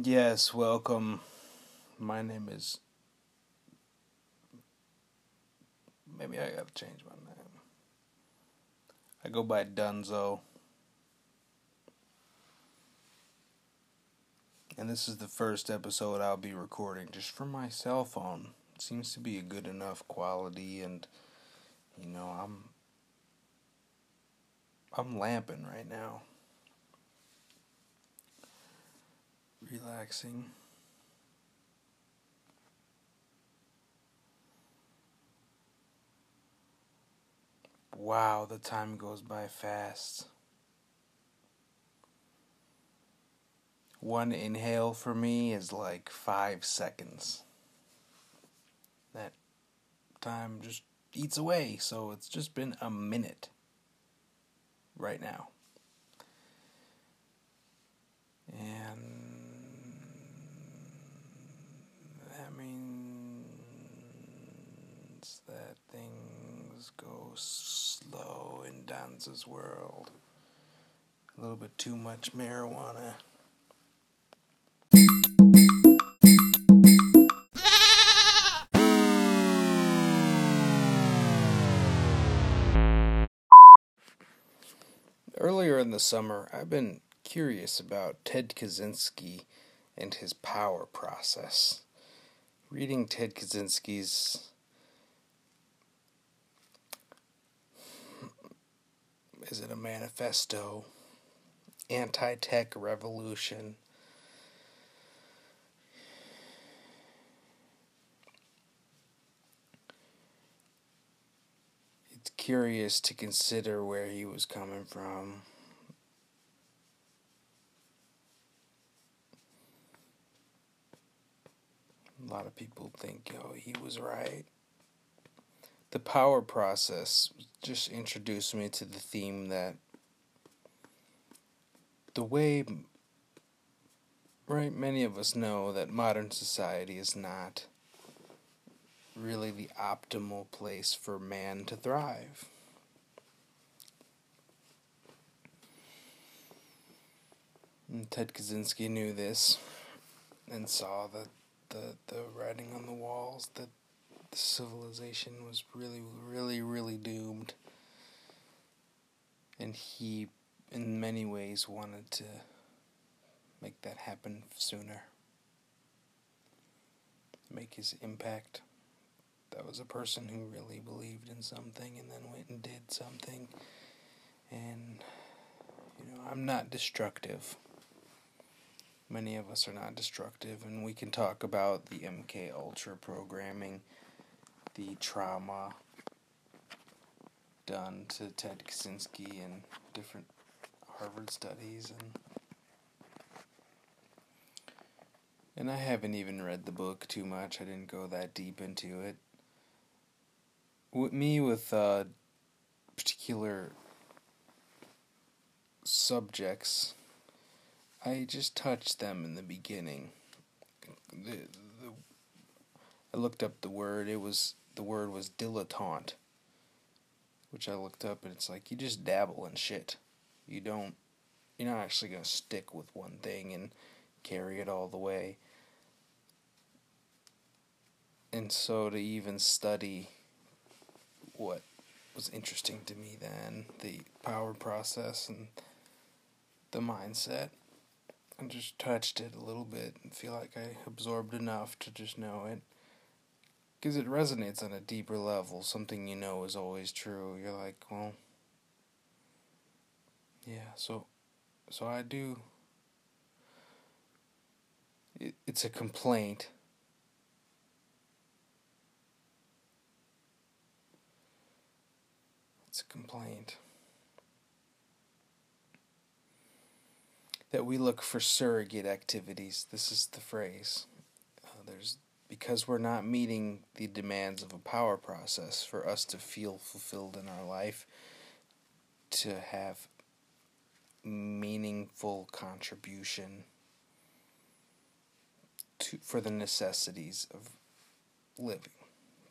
Yes, welcome. My name is. Maybe I gotta change my name. I go by Dunzo. And this is the first episode I'll be recording just from my cell phone. It seems to be a good enough quality, and you know, I'm. I'm lamping right now. Relaxing. Wow, the time goes by fast. One inhale for me is like five seconds. That time just eats away, so it's just been a minute right now. And that means that things go slow in Danza's world. A little bit too much marijuana. Earlier in the summer, I've been curious about Ted Kaczynski and his power process. Reading Ted Kaczynski's is it a manifesto? Anti tech revolution. It's curious to consider where he was coming from. A lot of people think, oh, he was right. The power process just introduced me to the theme that the way, right, many of us know that modern society is not really the optimal place for man to thrive. And Ted Kaczynski knew this and saw that the the writing on the walls that the civilization was really really really doomed. And he in many ways wanted to make that happen sooner. Make his impact. That was a person who really believed in something and then went and did something. And you know I'm not destructive. Many of us are not destructive and we can talk about the MK Ultra programming, the trauma done to Ted Kaczynski and different Harvard studies and and I haven't even read the book too much. I didn't go that deep into it. With me with uh, particular subjects I just touched them in the beginning. The, the, I looked up the word. It was the word was dilettante, which I looked up, and it's like you just dabble in shit. You don't. You're not actually gonna stick with one thing and carry it all the way. And so to even study what was interesting to me then, the power process and the mindset I just touched it a little bit and feel like I absorbed enough to just know it. Because it resonates on a deeper level. Something you know is always true. You're like, well, yeah, so, so I do. It, it's a complaint. It's a complaint. that we look for surrogate activities. This is the phrase. Because we're not meeting the demands of a power process for us to feel fulfilled in our life, to have meaningful contribution to for the necessities of living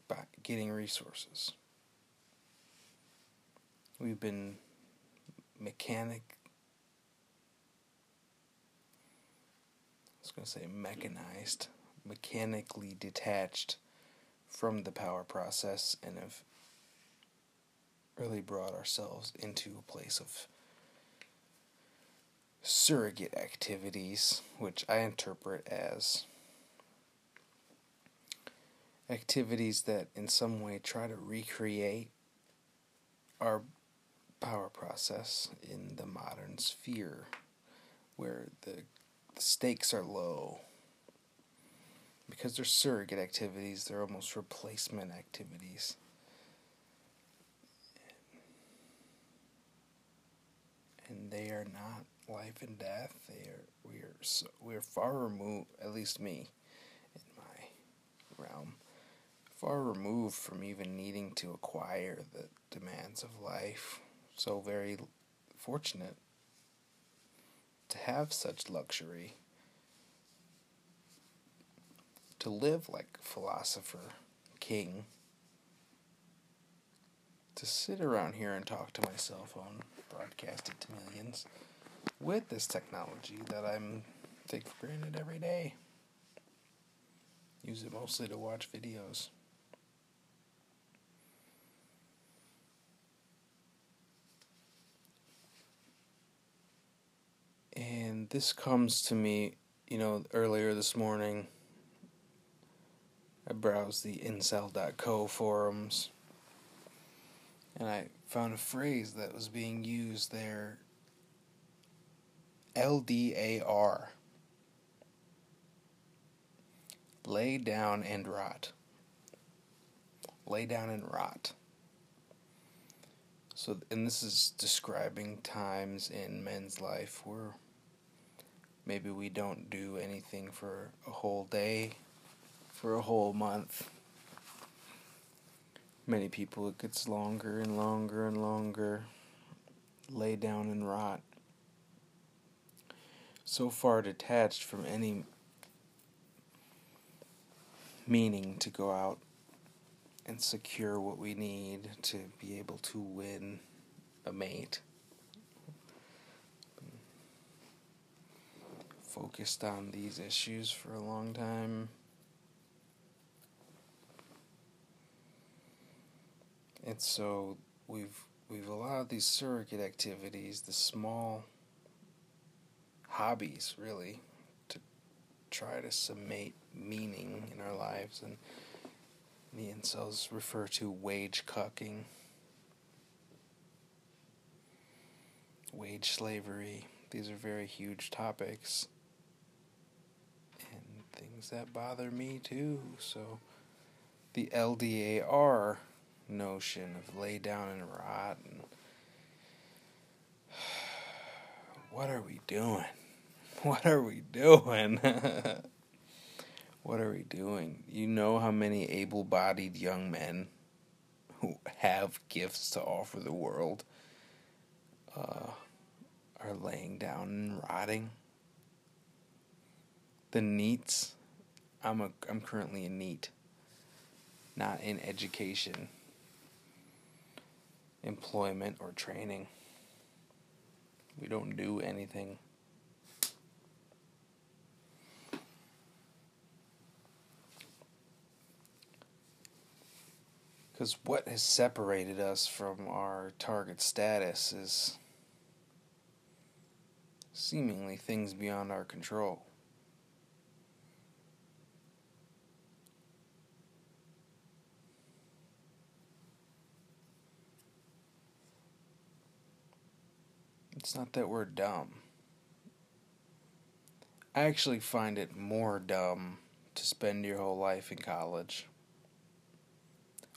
by getting resources. We've been mechanic I was going to say mechanized, mechanically detached from the power process and have really brought ourselves into a place of surrogate activities, which I interpret as activities that in some way try to recreate our power process in the modern sphere where the, stakes are low. Because they're surrogate activities, they're almost replacement activities. And they are not life and death. They are we are so, we are far removed, at least me, in my realm, far removed from even needing to acquire the demands of life. So very fortunate to have such luxury. To live like philosopher, king. To sit around here and talk to my cell phone, broadcast it to millions, with this technology that I'm take for granted every day. Use it mostly to watch videos. And this comes to me, you know, earlier this morning. I browsed the incel.co forums and I found a phrase that was being used there LDAR. Lay down and rot. Lay down and rot. So, and this is describing times in men's life where maybe we don't do anything for a whole day, for a whole month. Many people, it gets longer and longer and longer. Lay down and rot. So far detached from any meaning to go out and secure what we need to be able to win a mate. Focused on these issues for a long time. And so we've we've allowed these surrogate activities, the small hobbies really, to try to summate meaning in our lives and the incels refer to wage cucking, wage slavery. These are very huge topics and things that bother me too. So, the LDAR notion of lay down and rot and what are we doing? What are we doing? What are we doing? You know how many able bodied young men who have gifts to offer the world uh, are laying down and rotting? The NEETs, I'm, a, I'm currently a NEET, not in education, employment, or training. We don't do anything. Because what has separated us from our target status is seemingly things beyond our control. It's not that we're dumb. I actually find it more dumb to spend your whole life in college.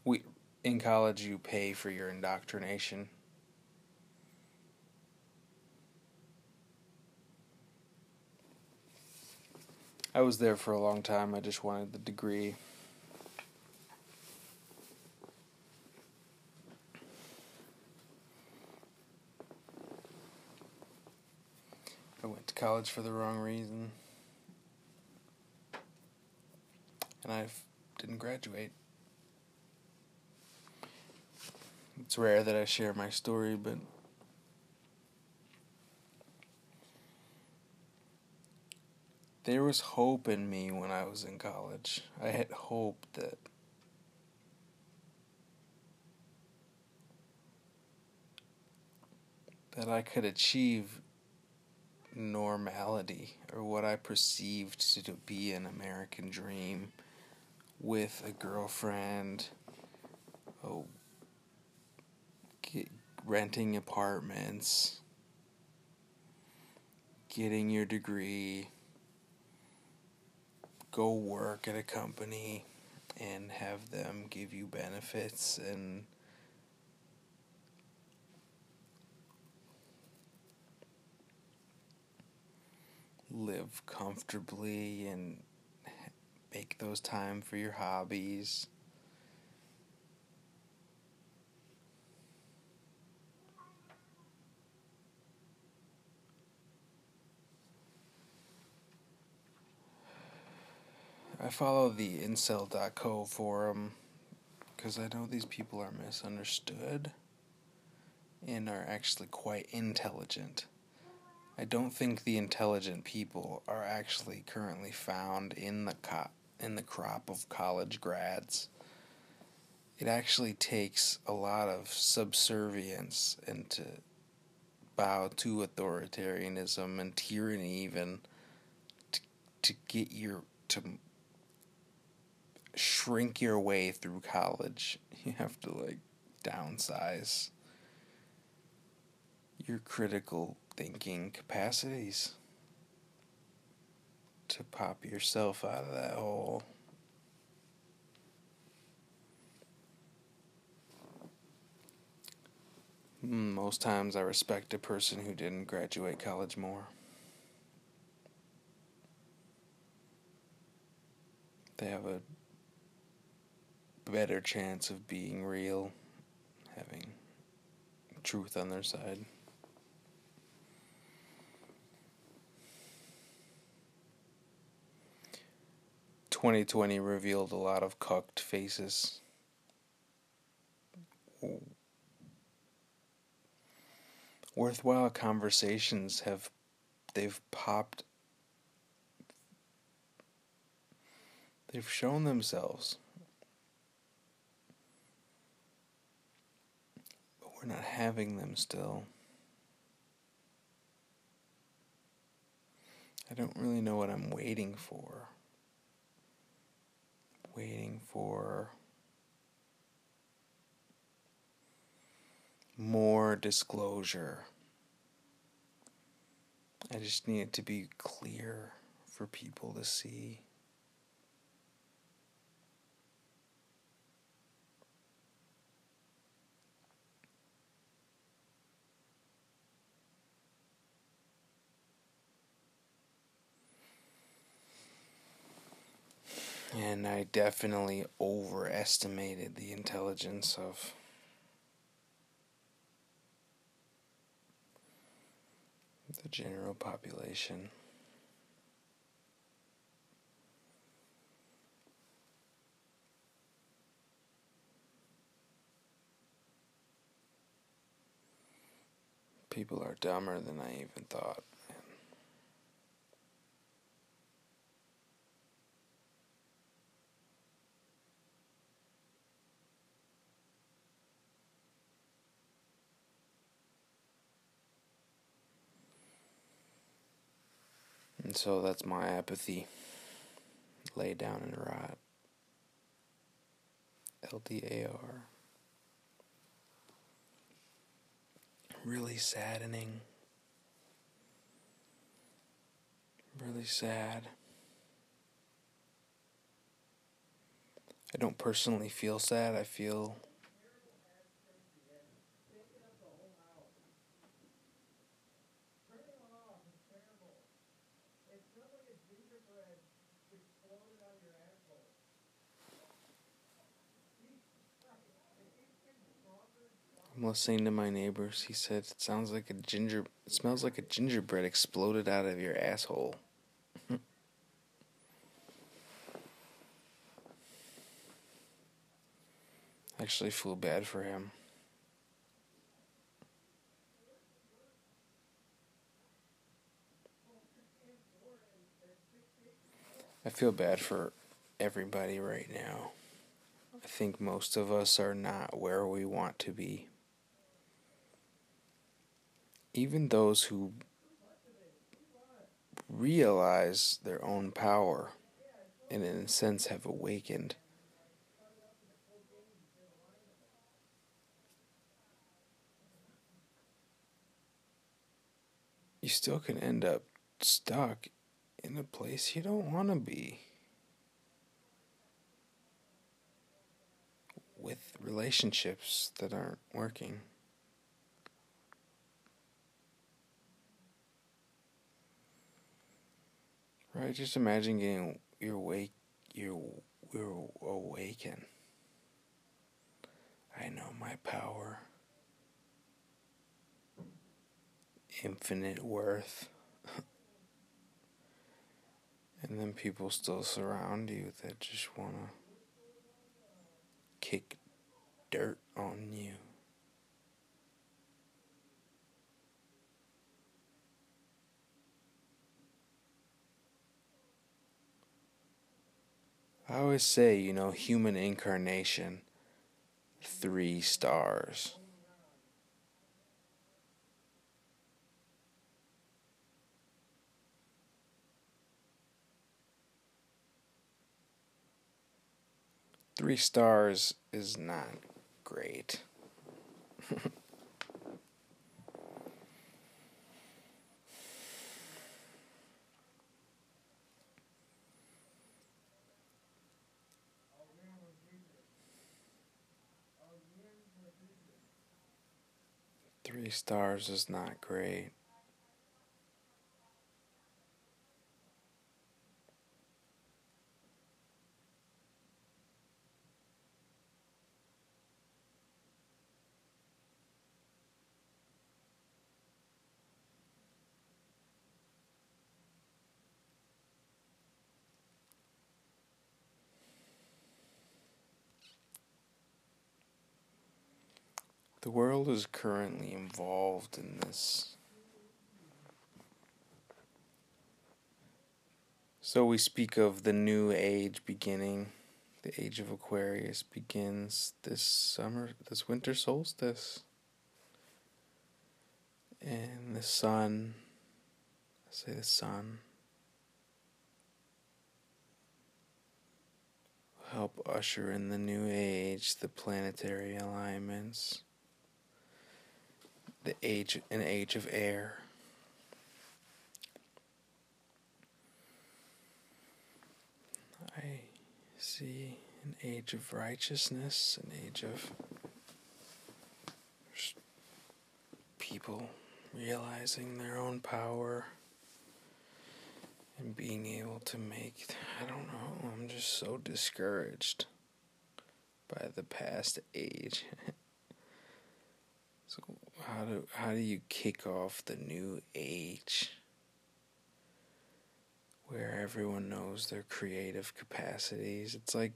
We in college you pay for your indoctrination. I was there for a long time. I just wanted the degree. I went to college for the wrong reason. And I didn't graduate. It's rare that I share my story, but there was hope in me when I was in college. I had hope that that I could achieve normality or what I perceived to be an American dream with a girlfriend, oh, get, renting apartments, getting your degree, go work at a company and have them give you benefits and live comfortably and make those time for your hobbies. I follow the incel.co forum because I know these people are misunderstood and are actually quite intelligent. I don't think the intelligent people are actually currently found in the co- in the crop of college grads. It actually takes a lot of subservience and to bow to authoritarianism and tyranny even to, to get your to shrink your way through college. You have to like downsize your critical thinking capacities to pop yourself out of that hole. Hmm, most times I respect a person who didn't graduate college more. They have a better chance of being real, having truth on their side. 2020 revealed a lot of cucked faces. Worthwhile conversations have they've popped they've shown themselves. But we're not having them still. I don't really know what I'm waiting for waiting for more disclosure. I just need it to be clear for people to see. And I definitely overestimated the intelligence of the general population. People are dumber than I even thought. And so that's my apathy. Lay down and rot. LDAR. Really saddening. Really sad. I don't personally feel sad. I feel I'm listening to my neighbors. He said it sounds like a ginger. It smells like a gingerbread exploded out of your asshole. Actually, feel bad for him. I feel bad for everybody right now. I think most of us are not where we want to be. Even those who realize their own power and, in a sense, have awakened. You still can end up stuck in a place you don't want to be. With relationships that aren't working. Right, just imagine getting your wake your your awaken. I know my power. Infinite worth. And then people still surround you that just want to kick dirt on you. I always say, you know, human incarnation, three stars. Three stars is not great. Three stars is not great. The world is currently involved in this. So we speak of the new age beginning. The age of Aquarius begins this summer, this winter solstice. And the sun, say the sun, help usher in the new age, the planetary alignments the age an age of air. I see an age of righteousness, an age of people realizing their own power and being able to make I don't know, I'm just so discouraged by the past age. so how do how do you kick off the new age where everyone knows their creative capacities? It's like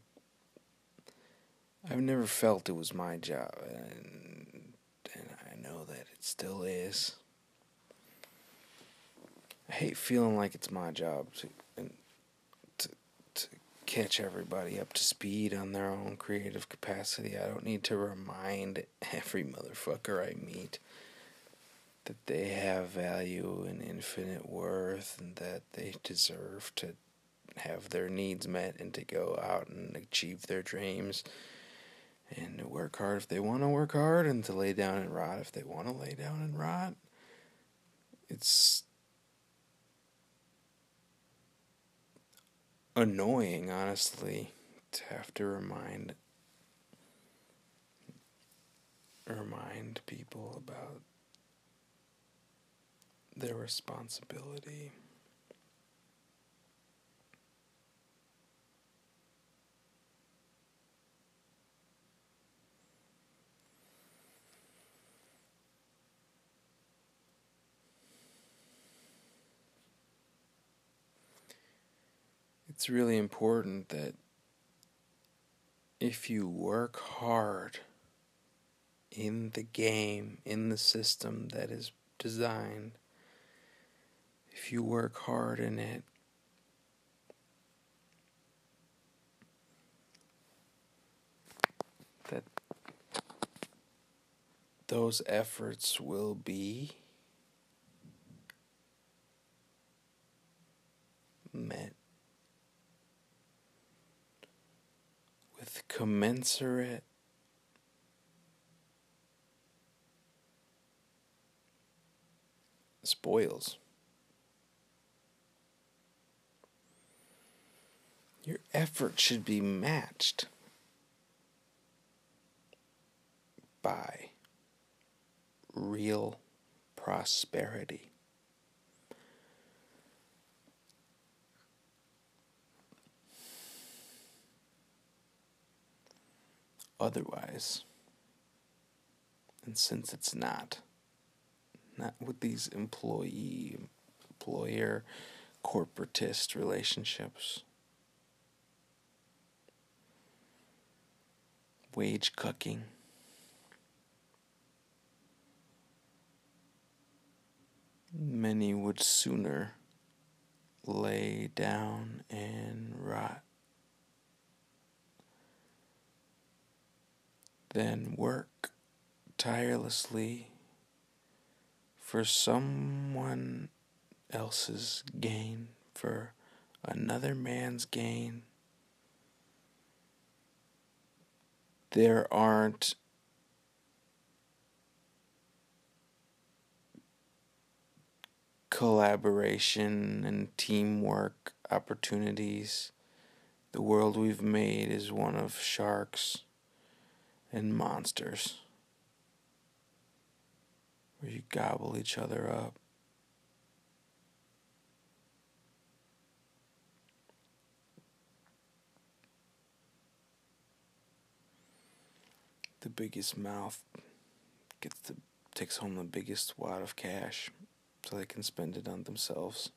I've never felt it was my job, and and I know that it still is. I hate feeling like it's my job to catch everybody up to speed on their own creative capacity. I don't need to remind every motherfucker I meet that they have value and infinite worth and that they deserve to have their needs met and to go out and achieve their dreams and to work hard if they want to work hard and to lay down and rot if they want to lay down and rot. It's annoying, honestly, to have to remind remind people about their responsibility. it's really important that if you work hard in the game, in the system that is designed, if you work hard in it, that those efforts will be met. Commensurate spoils. Your effort should be matched by real prosperity. Otherwise, and since it's not, not with these employee employer corporatist relationships, wage cooking. Many would sooner lay down and rot than work tirelessly for someone else's gain, for another man's gain. There aren't collaboration and teamwork opportunities. The world we've made is one of sharks and monsters where you gobble each other up. The biggest mouth gets the takes home the biggest wad of cash so they can spend it on themselves.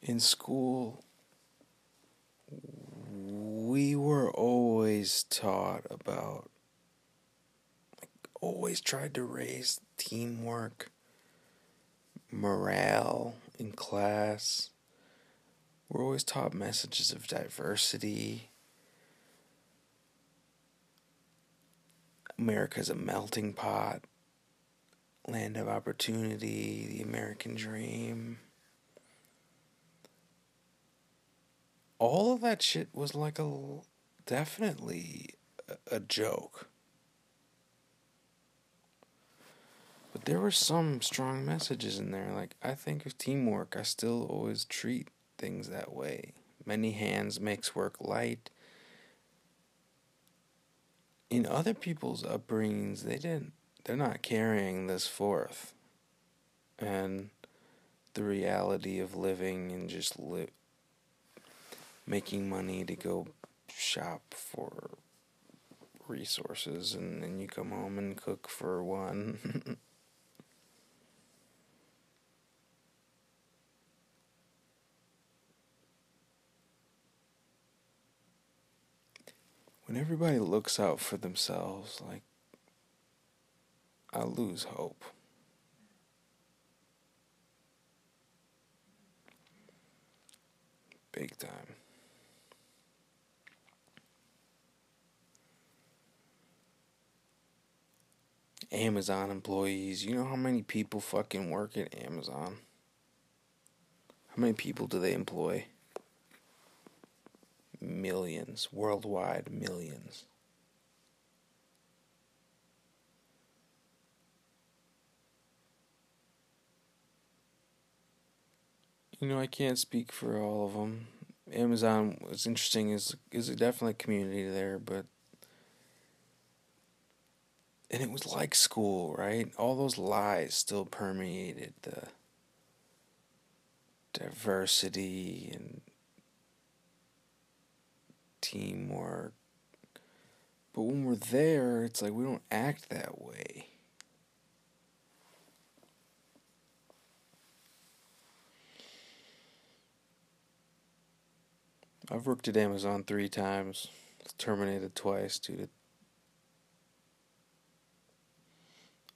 In school, we were always taught about, like, always tried to raise teamwork, morale in class. We're always taught messages of diversity. America's a melting pot, land of opportunity, the American dream. All of that shit was like a definitely a, joke. But there were some strong messages in there. Like I think of teamwork, I still always treat things that way. Many hands makes work light. In other people's upbringings, they didn't. They're not carrying this forth, and the reality of living and just live making money to go shop for resources and then you come home and cook for one. when everybody looks out for themselves, like, I lose hope. Big time. Amazon employees. You know how many people fucking work at Amazon? How many people do they employ? Millions. Worldwide, millions. You know, I can't speak for all of them. Amazon, what's interesting is is definitely a community there, but and it was like school, right? All those lies still permeated the diversity and teamwork. But when we're there, it's like we don't act that way. I've worked at Amazon three times, terminated twice due to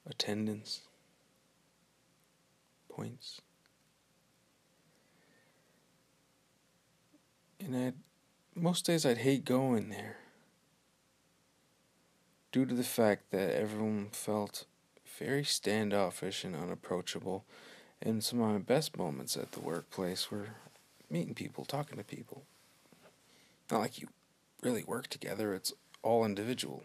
attendance points. And I'd, most days I'd hate going there. Due to the fact that everyone felt very standoffish and unapproachable, and some of my best moments at the workplace were meeting people, talking to people. Not like you really work together, it's all individual.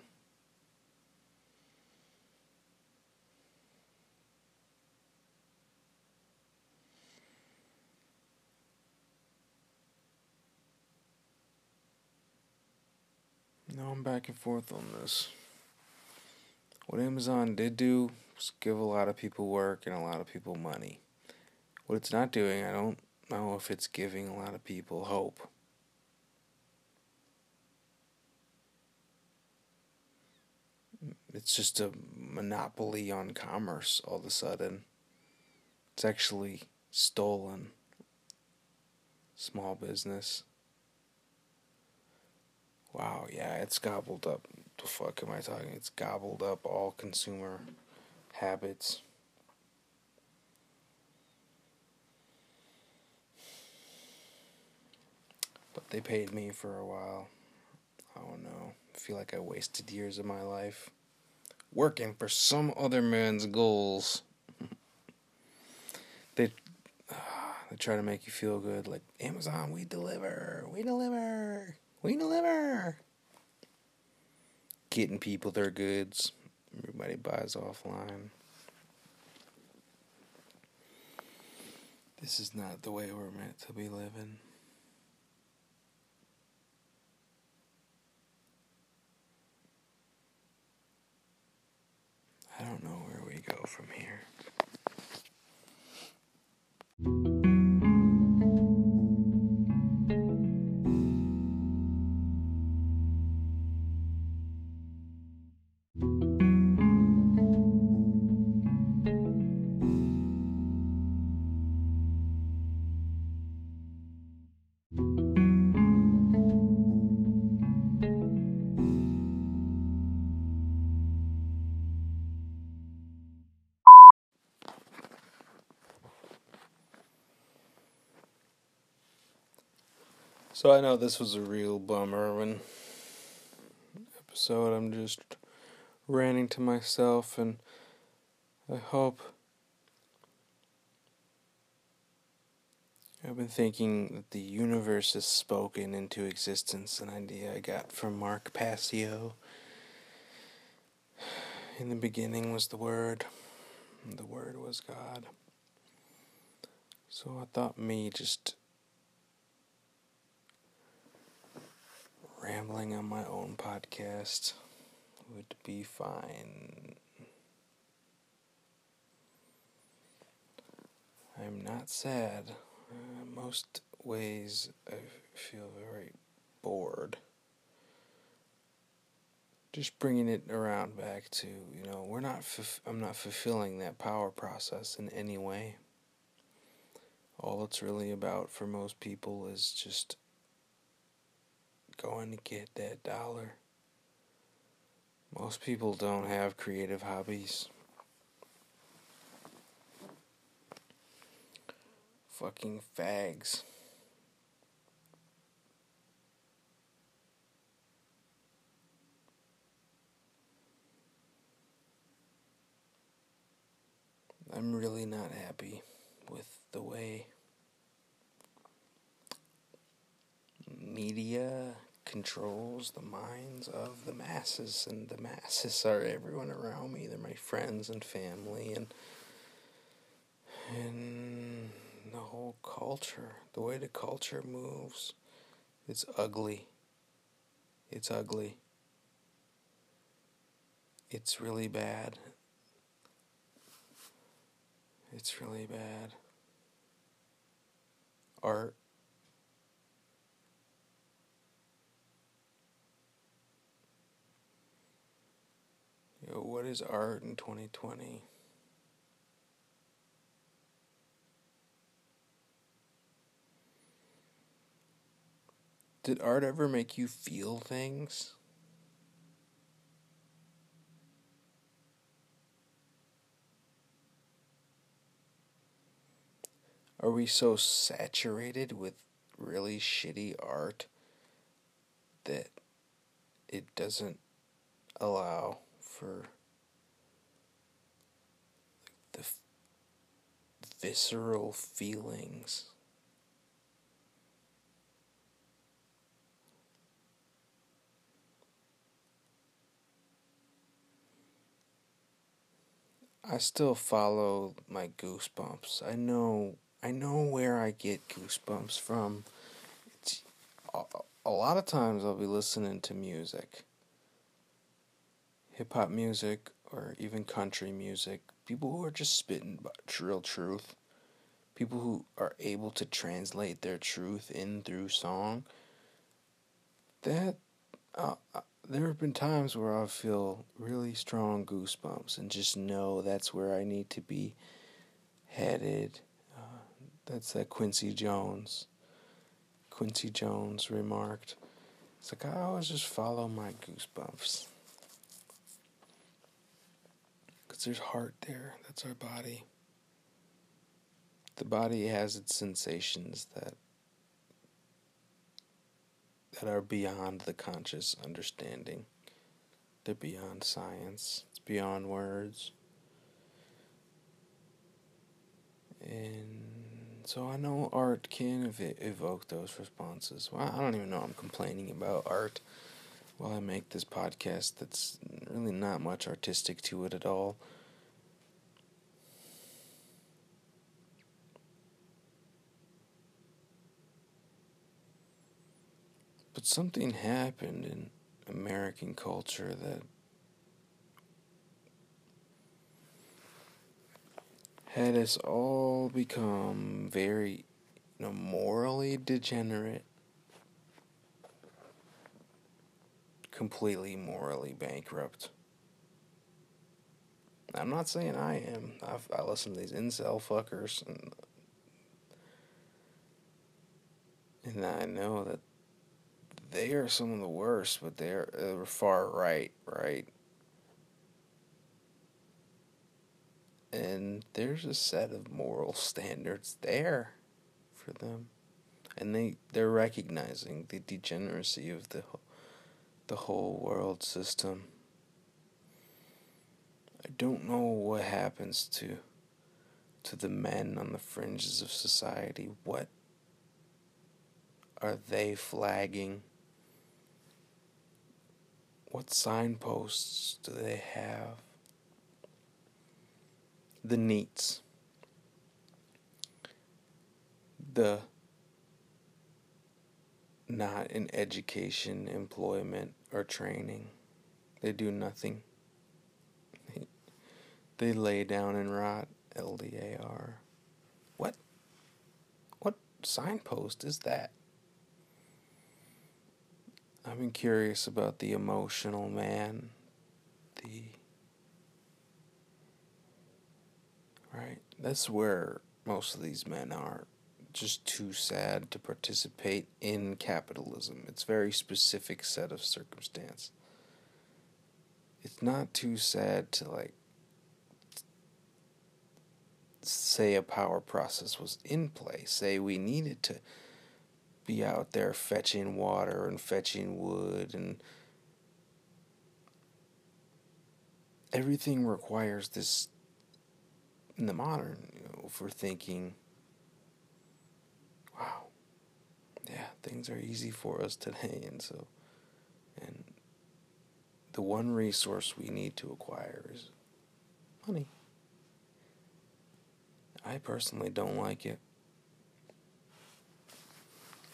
Now I'm back and forth on this. What Amazon did do was give a lot of people work and a lot of people money. What it's not doing, I don't know if it's giving a lot of people hope. It's just a monopoly on commerce all of a sudden. It's actually stolen small business. Wow, yeah, it's gobbled up. The fuck am I talking? It's gobbled up all consumer habits. But they paid me for a while. I don't know. I feel like I wasted years of my life working for some other man's goals. they they try to make you feel good like Amazon, we deliver. We deliver. We deliver. Getting people their goods. Everybody buys offline. This is not the way we're meant to be living. I don't know where we go from here. So I know this was a real bummer when episode I'm just ranting to myself and I hope I've been thinking that the universe has spoken into existence an idea I got from Mark Passio. In the beginning was the Word, the Word was God. So I thought me just rambling on my own podcast would be fine. I'm not sad. Uh, most ways I feel very bored. Just bringing it around back to, you know, we're not, I'm not fulfilling that power process in any way. All it's really about for most people is just going to get that dollar. Most people don't have creative hobbies. Fucking fags. I'm really not happy with the way media controls the minds of the masses, and the masses are everyone around me. They're my friends and family, and and the whole culture, the way the culture moves, it's ugly. It's ugly. It's really bad. It's really bad. Art What is art in 2020? Did art ever make you feel things? Are we so saturated with really shitty art that it doesn't allow for the visceral feelings. I still follow my goosebumps. I know I know where I get goosebumps from. It's, a, a lot of times I'll be listening to music. Hip hop music or even country music. People who are just spitting real truth. People who are able to translate their truth in through song. That uh, uh there have been times where I feel really strong goosebumps and just know that's where I need to be headed. Uh, that's that Quincy Jones. Quincy Jones remarked, "It's like I always just follow my goosebumps, cause there's heart there. That's our body. The body has its sensations that." that are beyond the conscious understanding. They're beyond science, it's beyond words. And so I know art can ev- evoke those responses. Well, I don't even know I'm complaining about art while I make this podcast that's really not much artistic to it at all. But something happened in American culture that had us all become very, you know, morally degenerate, completely morally bankrupt. I'm not saying I am. I've, I listen to these incel fuckers, and and I know that they are some of the worst, but they're, they're far right, right? And there's a set of moral standards there for them. And they, they're recognizing the degeneracy of the, the whole world system. I don't know what happens to to the men on the fringes of society. What are they flagging? What signposts do they have? The NEETs. The not in education, employment, or training. They do nothing. They, they lay down and rot. LDAR. What? What signpost is that? I've been curious about the emotional man, the right. That's where most of these men are just too sad to participate in capitalism. It's very specific set of circumstance. It's not too sad to like say a power process was in place. Say we needed to be out there fetching water and fetching wood and everything requires this in the modern you know for thinking wow yeah things are easy for us today and so and the one resource we need to acquire is money i personally don't like it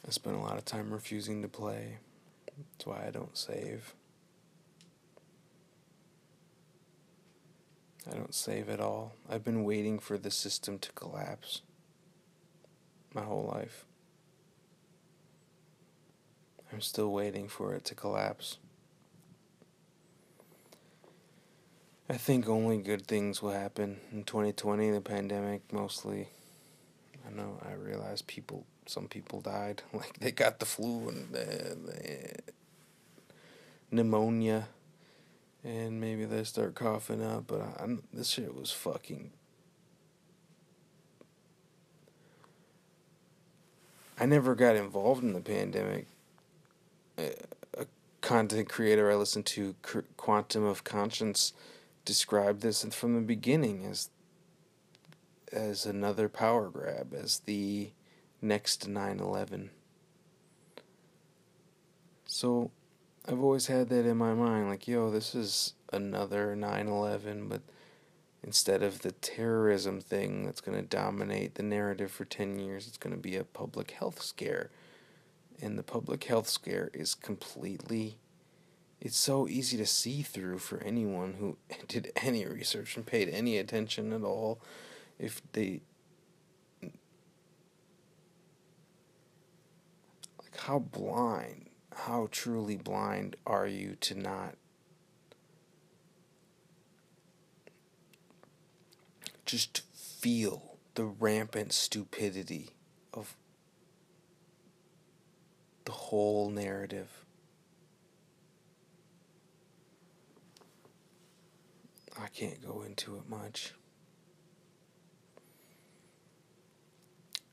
I spend a lot of time refusing to play. That's why I don't save. I don't save at all. I've been waiting for the system to collapse my whole life. I'm still waiting for it to collapse. I think only good things will happen in 2020, the pandemic mostly. I know, I realize people some people died. Like they got the flu and uh, the, the pneumonia, and maybe they start coughing up. But I, this shit was fucking. I never got involved in the pandemic. Uh, content creator I listened to, Quantum of Conscience, described this from the beginning as as another power grab, as the next 9/11. So, I've always had that in my mind, like, yo, this is another 9/11, but instead of the terrorism thing that's going to dominate the narrative for 10 years, it's going to be a public health scare. And the public health scare is completely it's so easy to see through for anyone who did any research and paid any attention at all if they like how blind how truly blind are you to not just feel the rampant stupidity of the whole narrative I can't go into it much.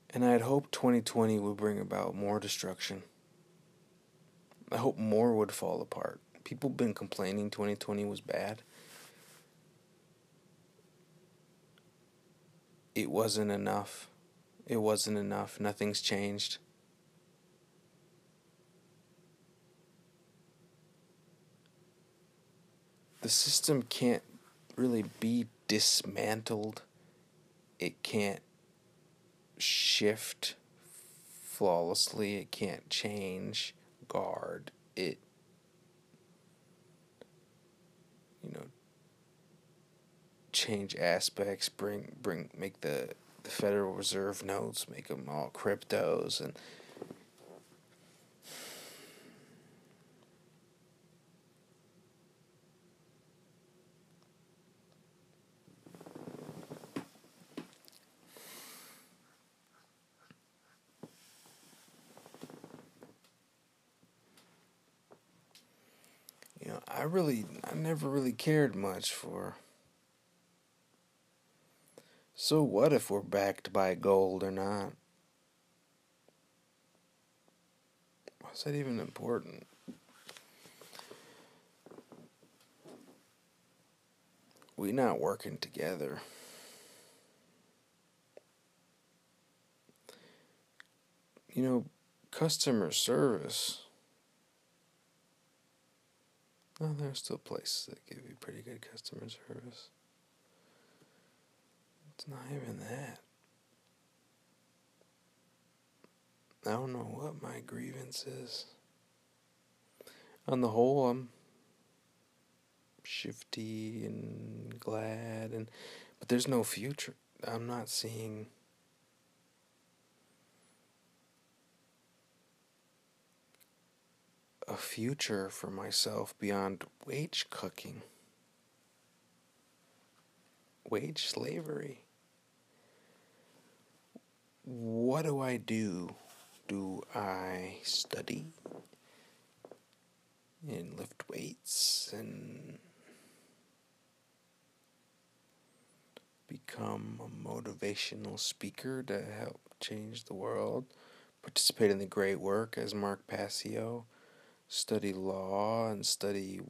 And I had hoped 2020 would bring about more destruction. I hope more would fall apart. People have been complaining 2020 was bad. It wasn't enough. It wasn't enough. Nothing's changed. The system can't really be dismantled. It can't shift flawlessly. It can't change guard. It, you know, change aspects. Bring bring make the the Federal Reserve notes. Make them all cryptos and I really, I never really cared much for. So what if we're backed by gold or not? Why is that even important? We not working together. You know, customer service no, there are still places that give you pretty good customer service. It's not even that. I don't know what my grievance is. On the whole, I'm shifty and glad and but there's no future. I'm not seeing a future for myself beyond wage cooking, wage slavery. What do I do? Do I study and lift weights and become a motivational speaker to help change the world? Participate in the great work as Mark Passio study law and study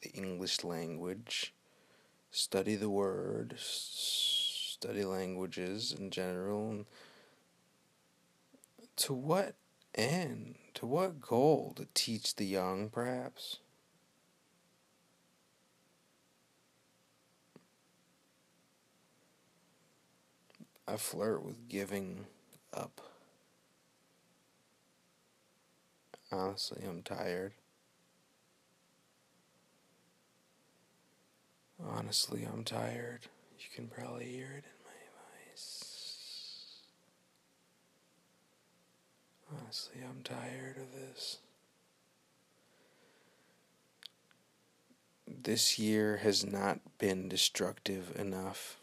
the English language, study the word, study languages in general. To what end? To what goal? To teach the young, perhaps? I flirt with giving up. Honestly, I'm tired. Honestly, I'm tired. You can probably hear it in my voice. Honestly, I'm tired of this. This year has not been destructive enough.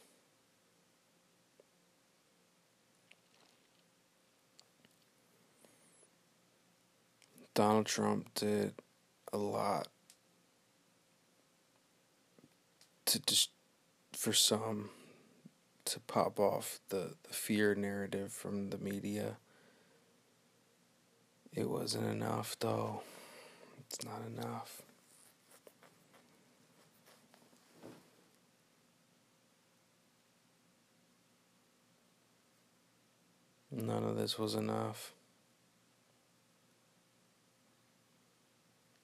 Donald Trump did a lot to just for some to pop off the, the fear narrative from the media. It wasn't enough though. It's not enough. None of this was enough.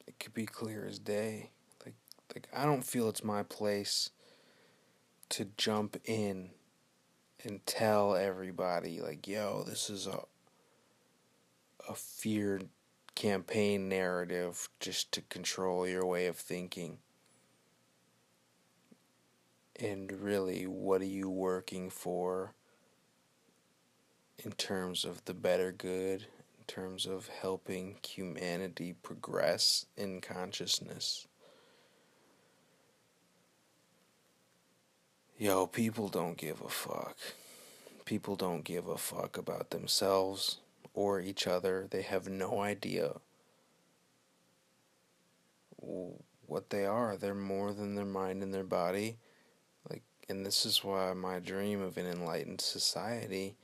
It could be clear as day. Like like I don't feel it's my place to jump in and tell everybody like, yo, this is a a fear campaign narrative just to control your way of thinking. And really, what are you working for in terms of the better good, in terms of helping humanity progress in consciousness? Yo, people don't give a fuck. People don't give a fuck about themselves or each other. They have no idea what they are. They're more than their mind and their body. Like and this is why my dream of an enlightened society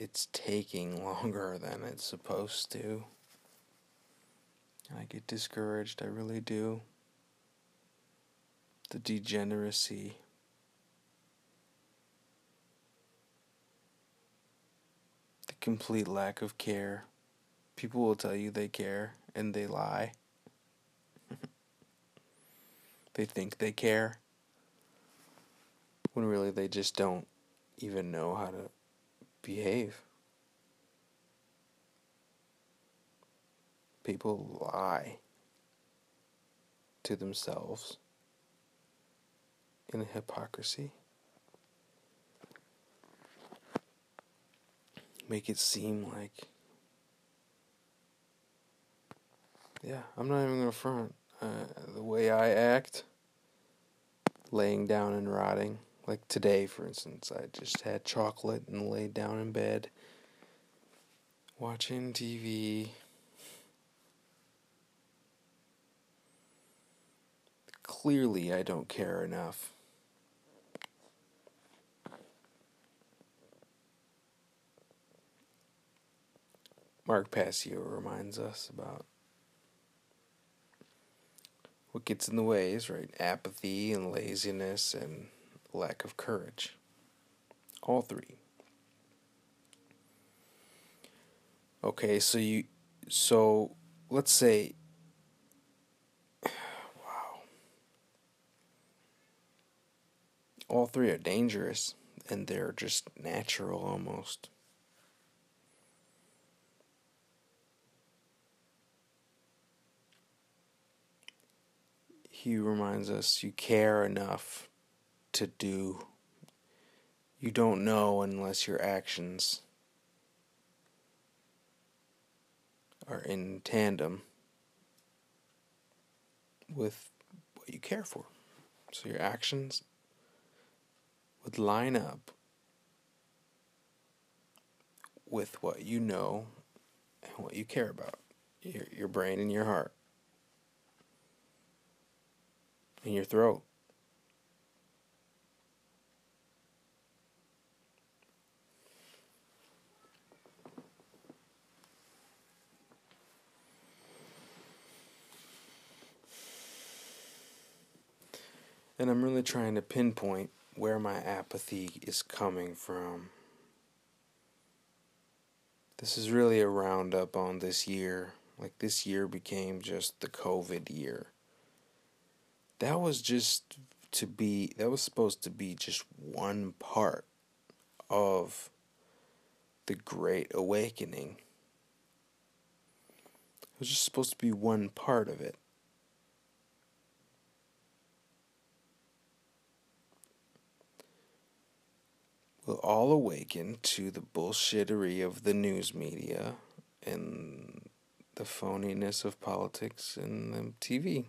it's taking longer than it's supposed to. I get discouraged, I really do. The degeneracy complete lack of care. People will tell you they care and they lie. they think they care when really they just don't even know how to behave. People lie to themselves in hypocrisy. Make it seem like yeah i'm not even gonna front. Uh, the way i act laying down and rotting like today for instance i just had chocolate and laid down in bed watching tv clearly i don't care enough Mark Passio reminds us about what gets in the ways, right? Apathy and laziness and lack of courage. All three. Okay, so you so let's say wow. All three are dangerous and they're just natural almost. He reminds us you care enough to do. You don't know unless your actions are in tandem with what you care for. So your actions would line up with what you know and what you care about, your, your brain and your heart. In your throat. And I'm really trying to pinpoint where my apathy is coming from. This is really a roundup on this year. Like, this year became just the COVID year that was just to be that was supposed to be just one part of the great awakening it was just supposed to be one part of it we'll all awaken to the bullshittery of the news media and the phoniness of politics and the TV.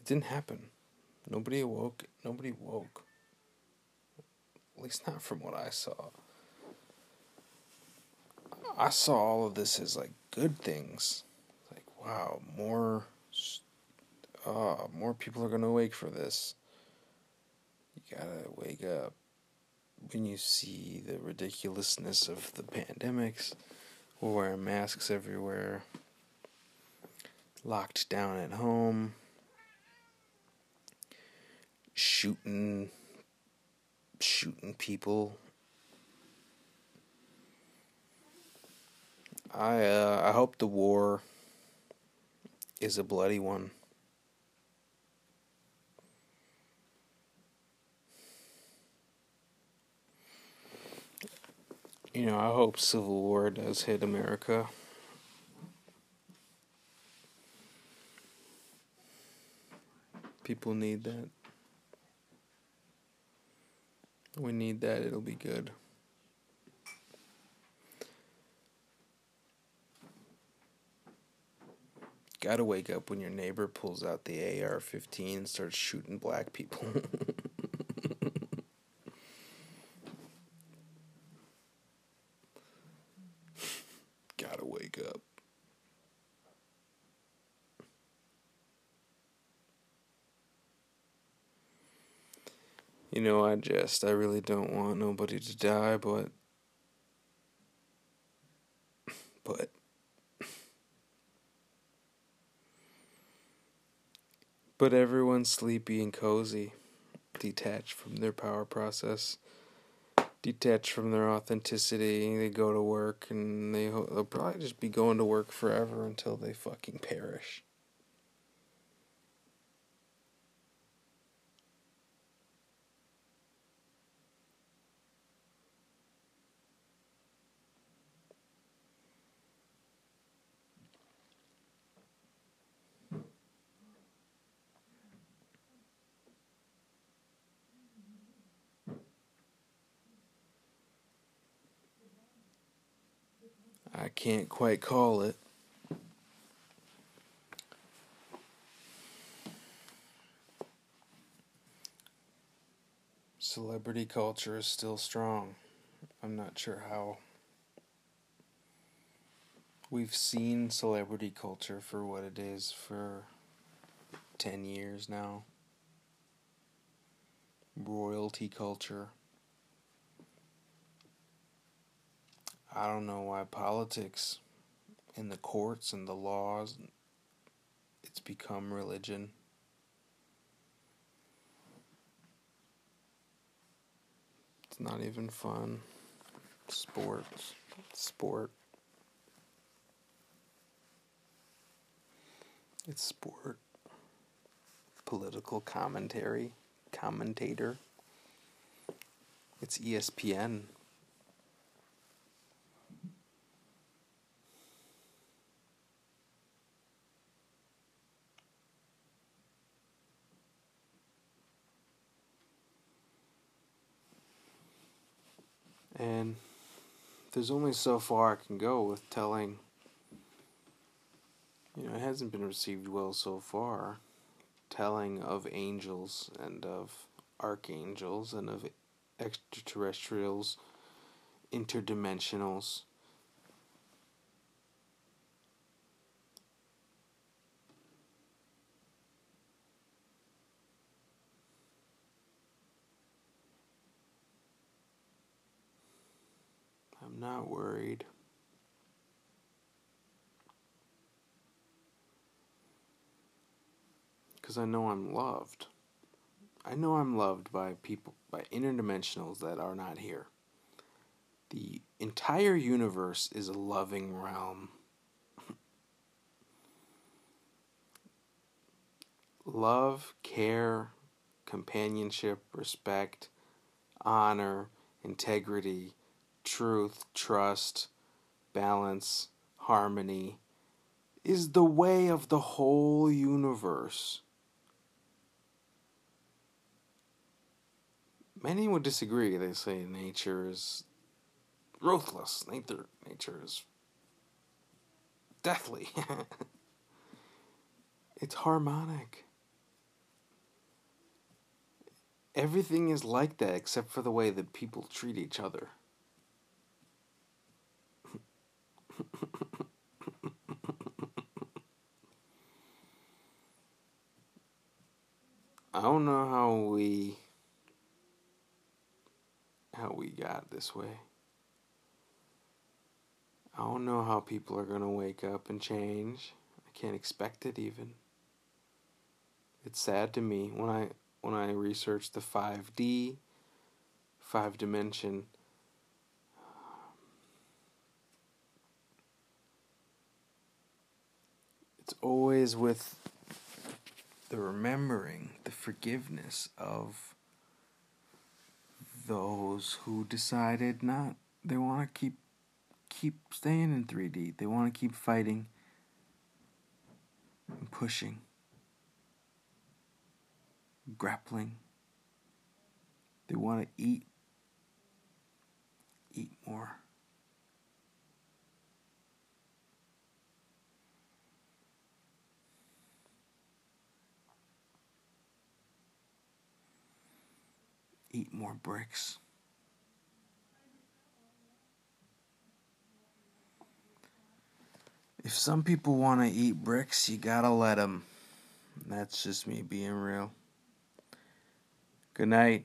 It didn't happen. Nobody awoke. Nobody woke. At least not from what I saw. I saw all of this as like good things. Like, wow, more uh, more people are going to wake for this. You got to wake up when you see the ridiculousness of the pandemics. We're wearing masks everywhere. locked down at home, shooting shooting people. I uh, I hope the war is a bloody one. You know, I hope civil war does hit America. People need that. We need that, it'll be good. Gotta wake up when your neighbor pulls out the AR 15 and starts shooting black people. Gotta wake up. You know, I just, I really don't want nobody to die, but. But. But everyone's sleepy and cozy, detached from their power process, detached from their authenticity. They go to work and they, they'll probably just be going to work forever until they fucking perish. I can't quite call it. Celebrity culture is still strong. I'm not sure how. We've seen celebrity culture for what it is for 10 years now. Royalty culture. I don't know why politics and the courts and the laws it's become religion. It's not even fun. Sports. Sport. It's sport. Political commentary. Commentator. It's ESPN. And there's only so far I can go with telling. You know, it hasn't been received well so far. Telling of angels and of archangels and of extraterrestrials, interdimensionals. I'm not worried. Because I know I'm loved. I know I'm loved by people, by interdimensionals that are not here. The entire universe is a loving realm. Love, care, companionship, respect, honor, integrity, truth, trust, balance, harmony is the way of the whole universe. Many would disagree. They say nature is ruthless. Nature, nature is deathly. it's harmonic. Everything is like that except for the way that people treat each other. I don't know how we how we got this way. I don't know how people are going to wake up and change. I can't expect it even. It's sad to me when I when I research the 5D, five dimension it's always with the remembering, the forgiveness of those who decided not they want to keep keep staying in 3D. They want to keep fighting and pushing, grappling. They want to eat eat more. Eat more bricks. If some people want to eat bricks, you gotta let them. That's just me being real. Good night.